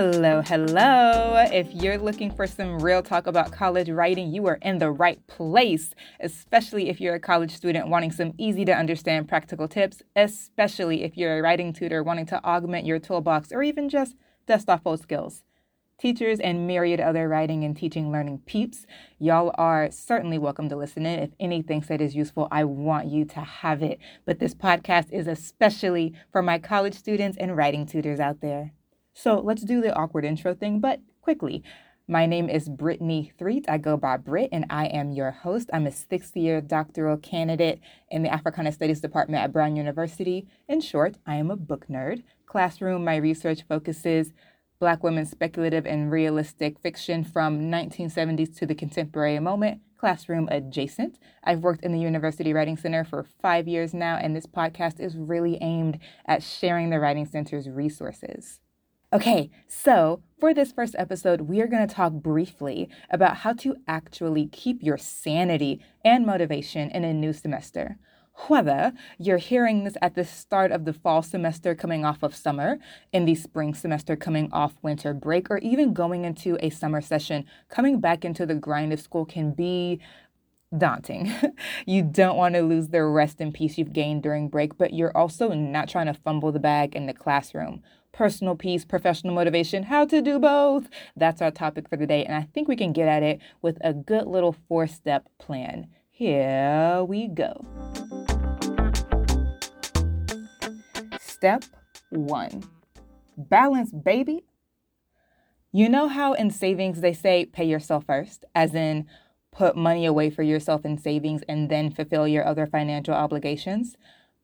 Hello, hello. If you're looking for some real talk about college writing, you are in the right place, especially if you're a college student wanting some easy to understand practical tips, especially if you're a writing tutor wanting to augment your toolbox or even just dust off old skills. Teachers and myriad other writing and teaching learning peeps, y'all are certainly welcome to listen in. If anything said is useful, I want you to have it. But this podcast is especially for my college students and writing tutors out there. So let's do the awkward intro thing, but quickly. My name is Brittany Threet. I go by Britt, and I am your host. I'm a sixth year doctoral candidate in the Africana Studies Department at Brown University. In short, I am a book nerd. Classroom, my research focuses Black women's speculative and realistic fiction from 1970s to the contemporary moment, classroom adjacent. I've worked in the University Writing Center for five years now, and this podcast is really aimed at sharing the Writing Center's resources. Okay, so for this first episode, we are going to talk briefly about how to actually keep your sanity and motivation in a new semester. Whether you're hearing this at the start of the fall semester coming off of summer, in the spring semester coming off winter break, or even going into a summer session, coming back into the grind of school can be daunting. you don't want to lose the rest and peace you've gained during break, but you're also not trying to fumble the bag in the classroom personal peace, professional motivation, how to do both. That's our topic for the day. And I think we can get at it with a good little four step plan. Here we go. Step one balance, baby. You know how in savings they say pay yourself first, as in put money away for yourself in savings and then fulfill your other financial obligations?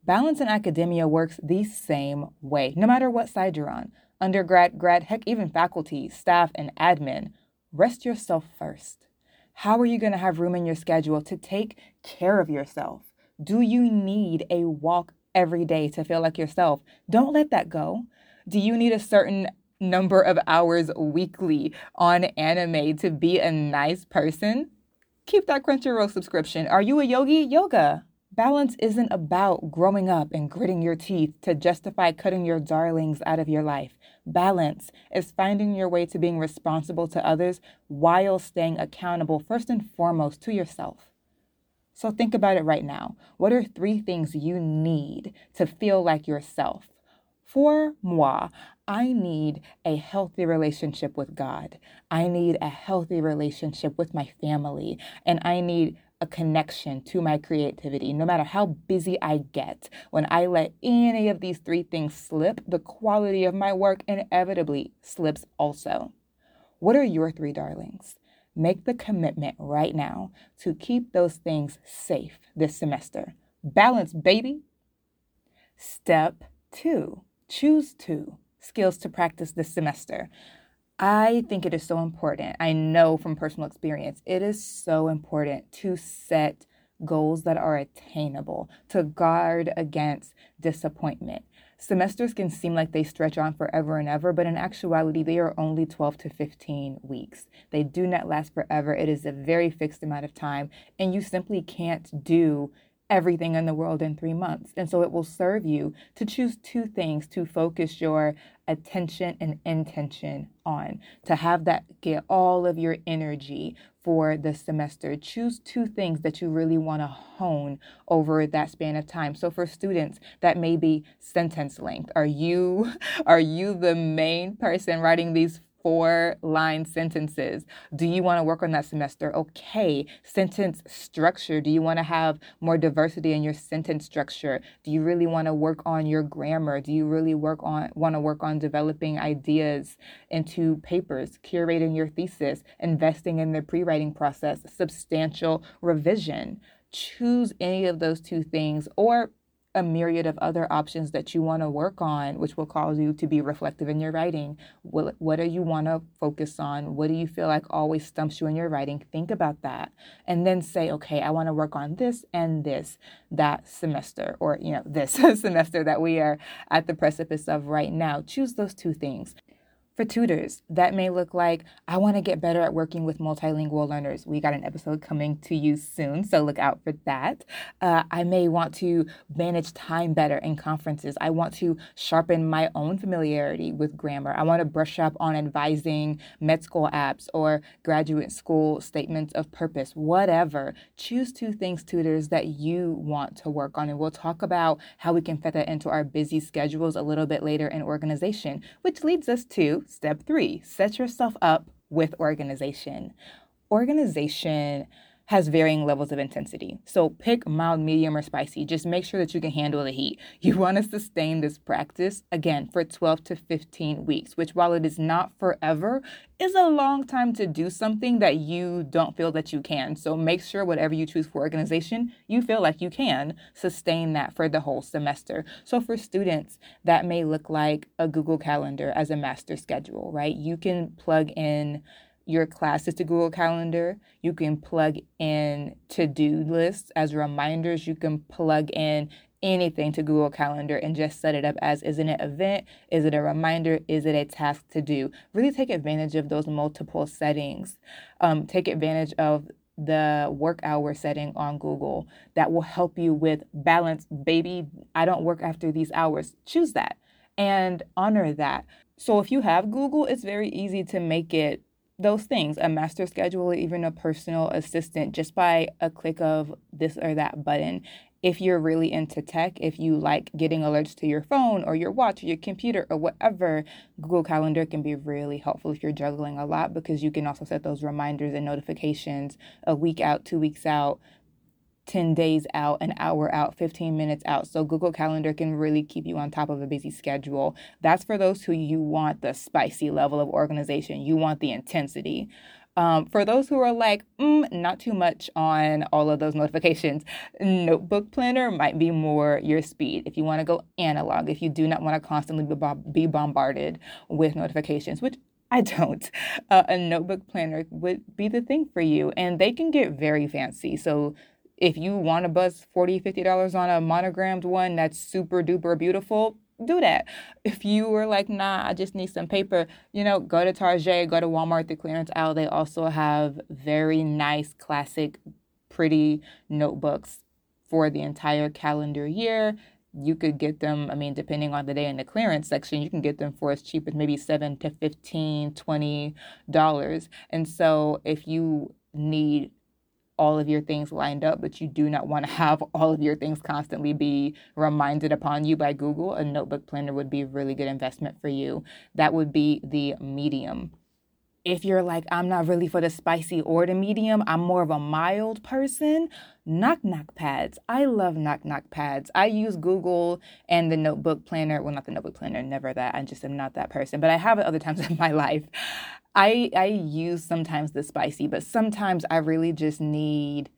Balance in academia works the same way, no matter what side you're on undergrad, grad, heck, even faculty, staff, and admin. Rest yourself first. How are you going to have room in your schedule to take care of yourself? Do you need a walk every day to feel like yourself? Don't let that go. Do you need a certain number of hours weekly on anime to be a nice person? Keep that Crunchyroll subscription. Are you a yogi? Yoga. Balance isn't about growing up and gritting your teeth to justify cutting your darlings out of your life. Balance is finding your way to being responsible to others while staying accountable, first and foremost, to yourself. So think about it right now. What are three things you need to feel like yourself? For moi, I need a healthy relationship with God. I need a healthy relationship with my family. And I need a connection to my creativity. No matter how busy I get, when I let any of these three things slip, the quality of my work inevitably slips also. What are your three darlings? Make the commitment right now to keep those things safe this semester. Balance, baby. Step two choose two skills to practice this semester. I think it is so important. I know from personal experience, it is so important to set goals that are attainable, to guard against disappointment. Semesters can seem like they stretch on forever and ever, but in actuality, they are only 12 to 15 weeks. They do not last forever. It is a very fixed amount of time, and you simply can't do everything in the world in three months. And so it will serve you to choose two things to focus your attention and intention on, to have that get all of your energy for the semester. Choose two things that you really want to hone over that span of time. So for students, that may be sentence length. Are you are you the main person writing these four line sentences. Do you want to work on that semester? Okay. Sentence structure. Do you want to have more diversity in your sentence structure? Do you really want to work on your grammar? Do you really work on want to work on developing ideas into papers, curating your thesis, investing in the pre-writing process, substantial revision? Choose any of those two things or a myriad of other options that you want to work on, which will cause you to be reflective in your writing. What, what do you want to focus on? What do you feel like always stumps you in your writing? Think about that. And then say, okay, I want to work on this and this that semester, or, you know, this semester that we are at the precipice of right now. Choose those two things. For tutors, that may look like I want to get better at working with multilingual learners. We got an episode coming to you soon, so look out for that. Uh, I may want to manage time better in conferences. I want to sharpen my own familiarity with grammar. I want to brush up on advising med school apps or graduate school statements of purpose, whatever. Choose two things, tutors, that you want to work on, and we'll talk about how we can fit that into our busy schedules a little bit later in organization, which leads us to step three set yourself up with organization. Organization has varying levels of intensity. So pick mild, medium, or spicy. Just make sure that you can handle the heat. You want to sustain this practice again for 12 to 15 weeks, which, while it is not forever, is a long time to do something that you don't feel that you can. So make sure whatever you choose for organization, you feel like you can sustain that for the whole semester. So for students, that may look like a Google Calendar as a master schedule, right? You can plug in your classes to Google Calendar. You can plug in to do lists as reminders. You can plug in anything to Google Calendar and just set it up as is it an event? Is it a reminder? Is it a task to do? Really take advantage of those multiple settings. Um, take advantage of the work hour setting on Google that will help you with balance. Baby, I don't work after these hours. Choose that and honor that. So if you have Google, it's very easy to make it those things a master schedule even a personal assistant just by a click of this or that button. If you're really into tech if you like getting alerts to your phone or your watch or your computer or whatever google calendar can be really helpful if you're juggling a lot because you can also set those reminders and notifications a week out two weeks out 10 days out, an hour out, 15 minutes out. So Google Calendar can really keep you on top of a busy schedule. That's for those who you want the spicy level of organization, you want the intensity. Um, for those who are like, mm, not too much on all of those notifications, Notebook Planner might be more your speed. If you want to go analog, if you do not want to constantly be bombarded with notifications, which I don't. Uh, a notebook planner would be the thing for you, and they can get very fancy. So if you want to bust 40 $50 on a monogrammed one that's super duper beautiful, do that. If you were like, nah, I just need some paper, you know, go to Target, go to Walmart, the clearance aisle. They also have very nice, classic, pretty notebooks for the entire calendar year. You could get them, I mean, depending on the day in the clearance section, you can get them for as cheap as maybe seven to fifteen, twenty dollars. And so if you need all of your things lined up, but you do not want to have all of your things constantly be reminded upon you by Google, a notebook planner would be a really good investment for you. That would be the medium. If you're like, I'm not really for the spicy or the medium, I'm more of a mild person, knock knock pads. I love knock knock pads. I use Google and the notebook planner. Well, not the notebook planner, never that. I just am not that person, but I have it other times in my life. I I use sometimes the spicy, but sometimes I really just need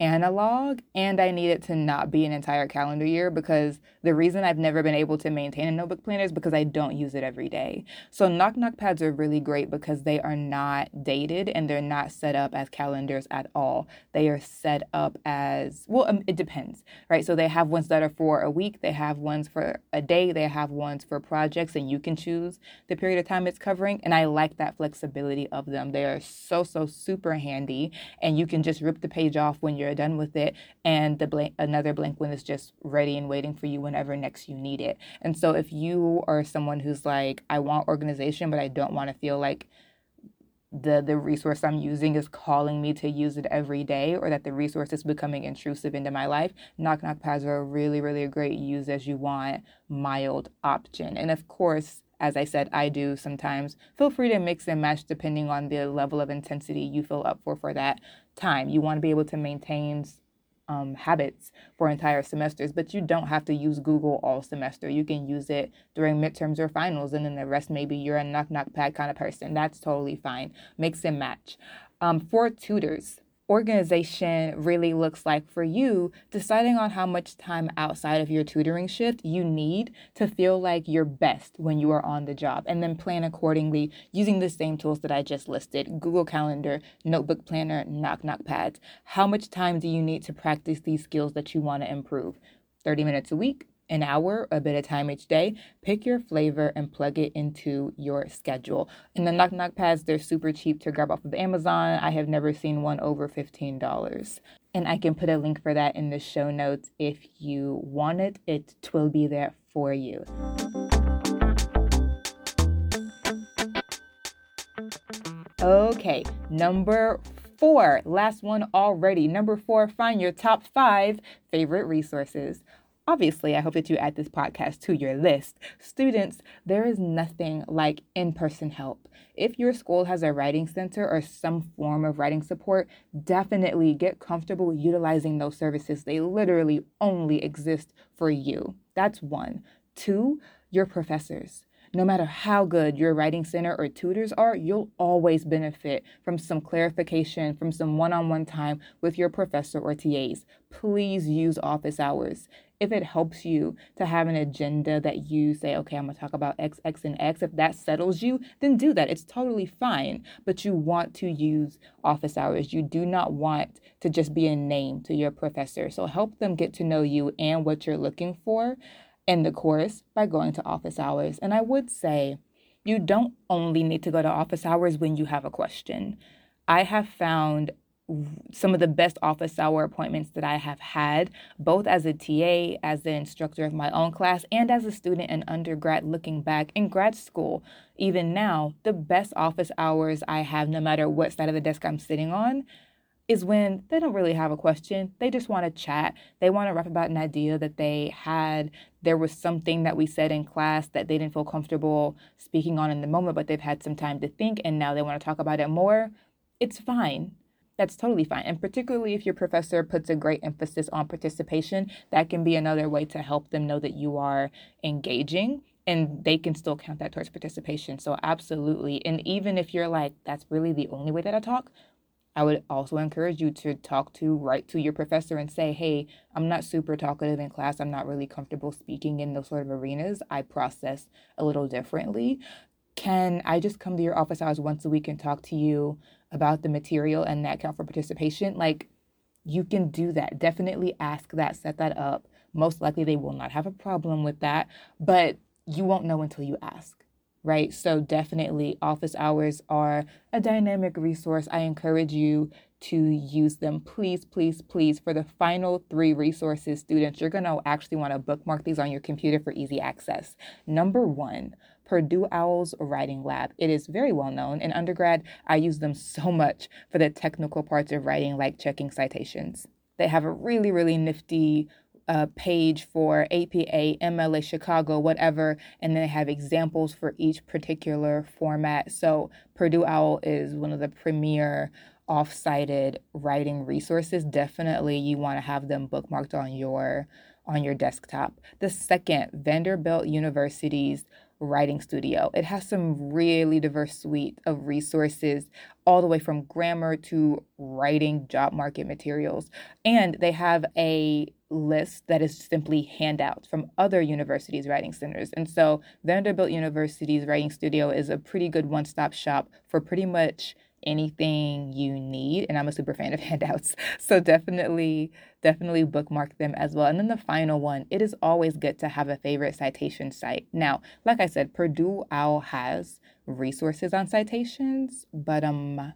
analog and I need it to not be an entire calendar year because the reason I've never been able to maintain a notebook planner is because I don't use it every day. So knock knock pads are really great because they are not dated and they're not set up as calendars at all. They are set up as well um, it depends, right? So they have ones that are for a week, they have ones for a day, they have ones for projects and you can choose the period of time it's covering and I like that flexibility of them. They are so so super handy and you can just rip the page off when you're you're done with it and the blank another blank one is just ready and waiting for you whenever next you need it and so if you are someone who's like i want organization but i don't want to feel like the the resource i'm using is calling me to use it every day or that the resource is becoming intrusive into my life knock knock pads are a really really great use as you want mild option and of course as I said, I do sometimes. Feel free to mix and match depending on the level of intensity you feel up for for that time. You want to be able to maintain um, habits for entire semesters, but you don't have to use Google all semester. You can use it during midterms or finals, and then the rest maybe you're a knock knock pad kind of person. That's totally fine. Mix and match. Um, for tutors, organization really looks like for you, deciding on how much time outside of your tutoring shift you need to feel like your best when you are on the job, and then plan accordingly using the same tools that I just listed Google Calendar, Notebook Planner, Knock Knock Pads. How much time do you need to practice these skills that you want to improve? 30 minutes a week, an hour, a bit of time each day. Pick your flavor and plug it into your schedule. And the knock knock pads, they're super cheap to grab off of Amazon. I have never seen one over $15. And I can put a link for that in the show notes if you want it. It will be there for you. Okay, number four, last one already. Number four, find your top five favorite resources. Obviously, I hope that you add this podcast to your list. Students, there is nothing like in person help. If your school has a writing center or some form of writing support, definitely get comfortable utilizing those services. They literally only exist for you. That's one. Two, your professors. No matter how good your writing center or tutors are, you'll always benefit from some clarification, from some one on one time with your professor or TAs. Please use office hours if it helps you to have an agenda that you say, okay, I'm going to talk about X, X, and X, if that settles you, then do that. It's totally fine. But you want to use office hours. You do not want to just be a name to your professor. So help them get to know you and what you're looking for in the course by going to office hours. And I would say you don't only need to go to office hours when you have a question. I have found some of the best office hour appointments that I have had, both as a TA, as the instructor of my own class, and as a student in undergrad looking back in grad school. Even now, the best office hours I have, no matter what side of the desk I'm sitting on, is when they don't really have a question. They just want to chat. They want to rap about an idea that they had. There was something that we said in class that they didn't feel comfortable speaking on in the moment, but they've had some time to think and now they want to talk about it more. It's fine that's totally fine. And particularly if your professor puts a great emphasis on participation, that can be another way to help them know that you are engaging and they can still count that towards participation. So, absolutely. And even if you're like, that's really the only way that I talk, I would also encourage you to talk to, write to your professor and say, hey, I'm not super talkative in class. I'm not really comfortable speaking in those sort of arenas. I process a little differently. Can I just come to your office hours once a week and talk to you about the material and that count for participation, like you can do that. Definitely ask that, set that up. Most likely they will not have a problem with that, but you won't know until you ask, right? So definitely office hours are a dynamic resource. I encourage you to use them. Please, please, please, for the final three resources, students, you're going to actually want to bookmark these on your computer for easy access. Number one, Purdue Owl's Writing Lab. It is very well known. In undergrad, I use them so much for the technical parts of writing, like checking citations. They have a really, really nifty uh, page for APA, MLA Chicago, whatever, and then they have examples for each particular format. So Purdue Owl is one of the premier off-cited writing resources. Definitely, you want to have them bookmarked on your on your desktop. The second, Vanderbilt University's writing studio. It has some really diverse suite of resources, all the way from grammar to writing job market materials. And they have a list that is simply handouts from other universities' writing centers. And so Vanderbilt University's writing studio is a pretty good one stop shop for pretty much anything you need and i'm a super fan of handouts so definitely definitely bookmark them as well and then the final one it is always good to have a favorite citation site now like i said purdue owl has resources on citations but um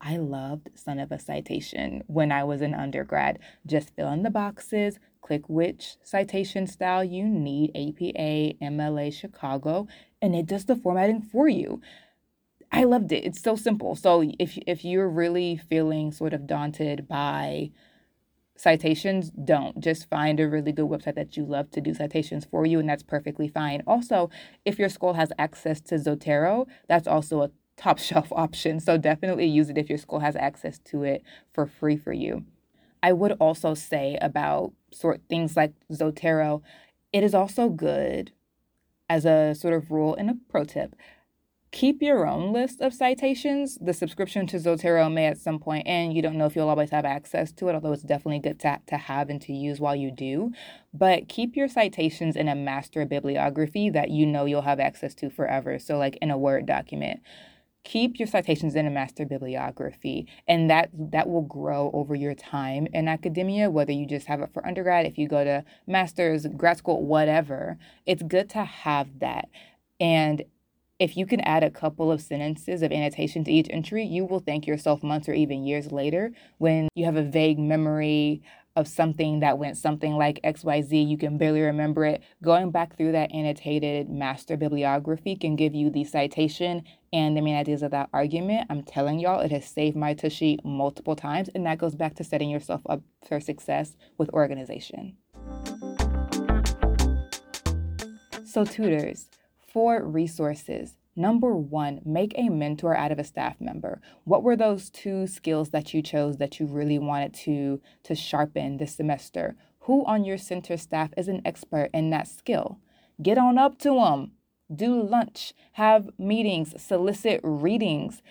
I loved Son of a Citation when I was an undergrad. Just fill in the boxes, click which citation style you need APA, MLA, Chicago, and it does the formatting for you. I loved it. It's so simple. So if if you're really feeling sort of daunted by citations, don't. Just find a really good website that you love to do citations for you, and that's perfectly fine. Also, if your school has access to Zotero, that's also a top shelf option. So definitely use it if your school has access to it for free for you. I would also say about sort things like Zotero, it is also good as a sort of rule and a pro tip keep your own list of citations. The subscription to Zotero may at some point end. You don't know if you'll always have access to it, although it's definitely good to, to have and to use while you do. But keep your citations in a master bibliography that you know you'll have access to forever. So, like in a Word document. keep your citations in a master bibliography and that that will grow over your time in academia whether you just have it for undergrad if you go to masters grad school whatever it's good to have that and if you can add a couple of sentences of annotation to each entry, you will thank yourself months or even years later when you have a vague memory of something that went something like XYZ, you can barely remember it. Going back through that annotated master bibliography can give you the citation and the main ideas of that argument. I'm telling y'all, it has saved my tushy multiple times, and that goes back to setting yourself up for success with organization. So, tutors, for resources, Number one, make a mentor out of a staff member. What were those two skills that you chose that you really wanted to, to sharpen this semester? Who on your center staff is an expert in that skill? Get on up to them. Do lunch, have meetings, solicit readings.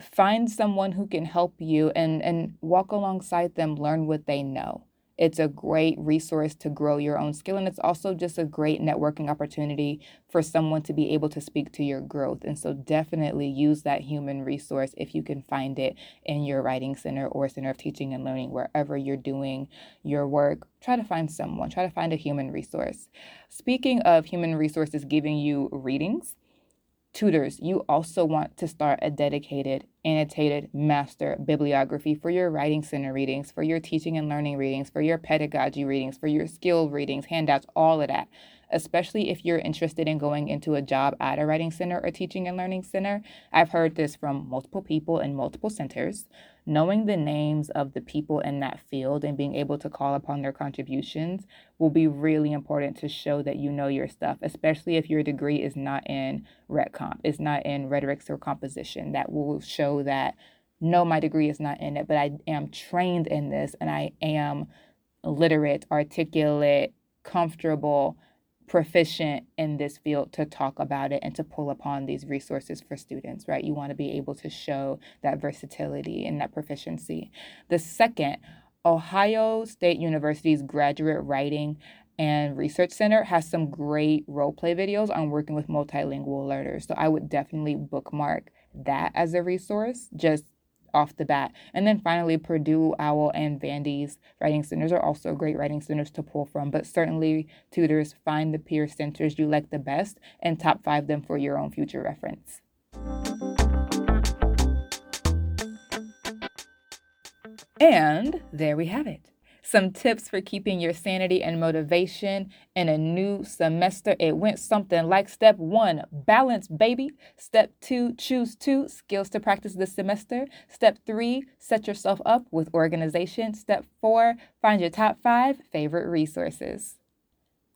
Find someone who can help you and, and walk alongside them, learn what they know. It's a great resource to grow your own skill, and it's also just a great networking opportunity for someone to be able to speak to your growth. And so, definitely use that human resource if you can find it in your writing center or center of teaching and learning, wherever you're doing your work. Try to find someone, try to find a human resource. Speaking of human resources giving you readings, tutors, you also want to start a dedicated, annotated master bibliography for your writing center readings, for your teaching and learning readings, for your pedagogy readings, for your skill readings, handouts, all of that especially if you're interested in going into a job at a writing center or teaching and learning center. I've heard this from multiple people in multiple centers. Knowing the names of the people in that field and being able to call upon their contributions will be really important to show that you know your stuff, especially if your degree is not in rhet comp, is not in rhetorics or composition. That will show that no, my degree is not in it, but I am trained in this and I am literate, articulate, comfortable proficient in this field to talk about it and to pull upon these resources for students, right? You want to be able to show that versatility and that proficiency. The second, Ohio State University's graduate writing and research center has some great role play videos on working with multilingual learners. So I would definitely bookmark that as a resource just off the bat. And then finally, Purdue, OWL, and Vandy's writing centers are also great writing centers to pull from. But certainly, tutors find the peer centers you like the best and top five them for your own future reference. And there we have it some tips for keeping your sanity and motivation in a new semester. It went something like step one, balance, baby. Step two, choose two skills to practice this semester. Step three, set yourself up with organization. Step four, find your top five favorite resources.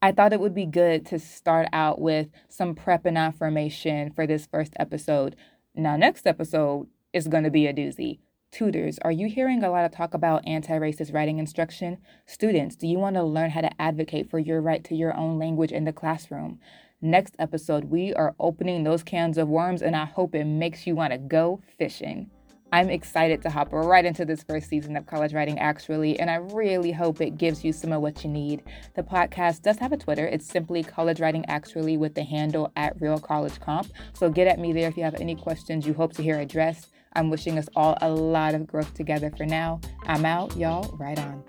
I thought it would be good to start out with some prep and affirmation for this first episode. Now, next episode is going to be a doozy. Tutors, are you hearing a lot of talk about anti racist writing instruction? Students, do you want to learn how to advocate for your right to your own language in the classroom? Next episode, we are opening those cans of worms, and I hope it makes you want to go fishing. I'm excited to hop right into this first season of College Writing Actually, and I really hope it gives you some of what you need. The podcast does have a Twitter. It's simply College Writing Actually with the handle at Real College Comp. So get at me there if you have any questions you hope to hear addressed. I'm wishing us all a lot of growth together for now. I'm out, y'all. Right on.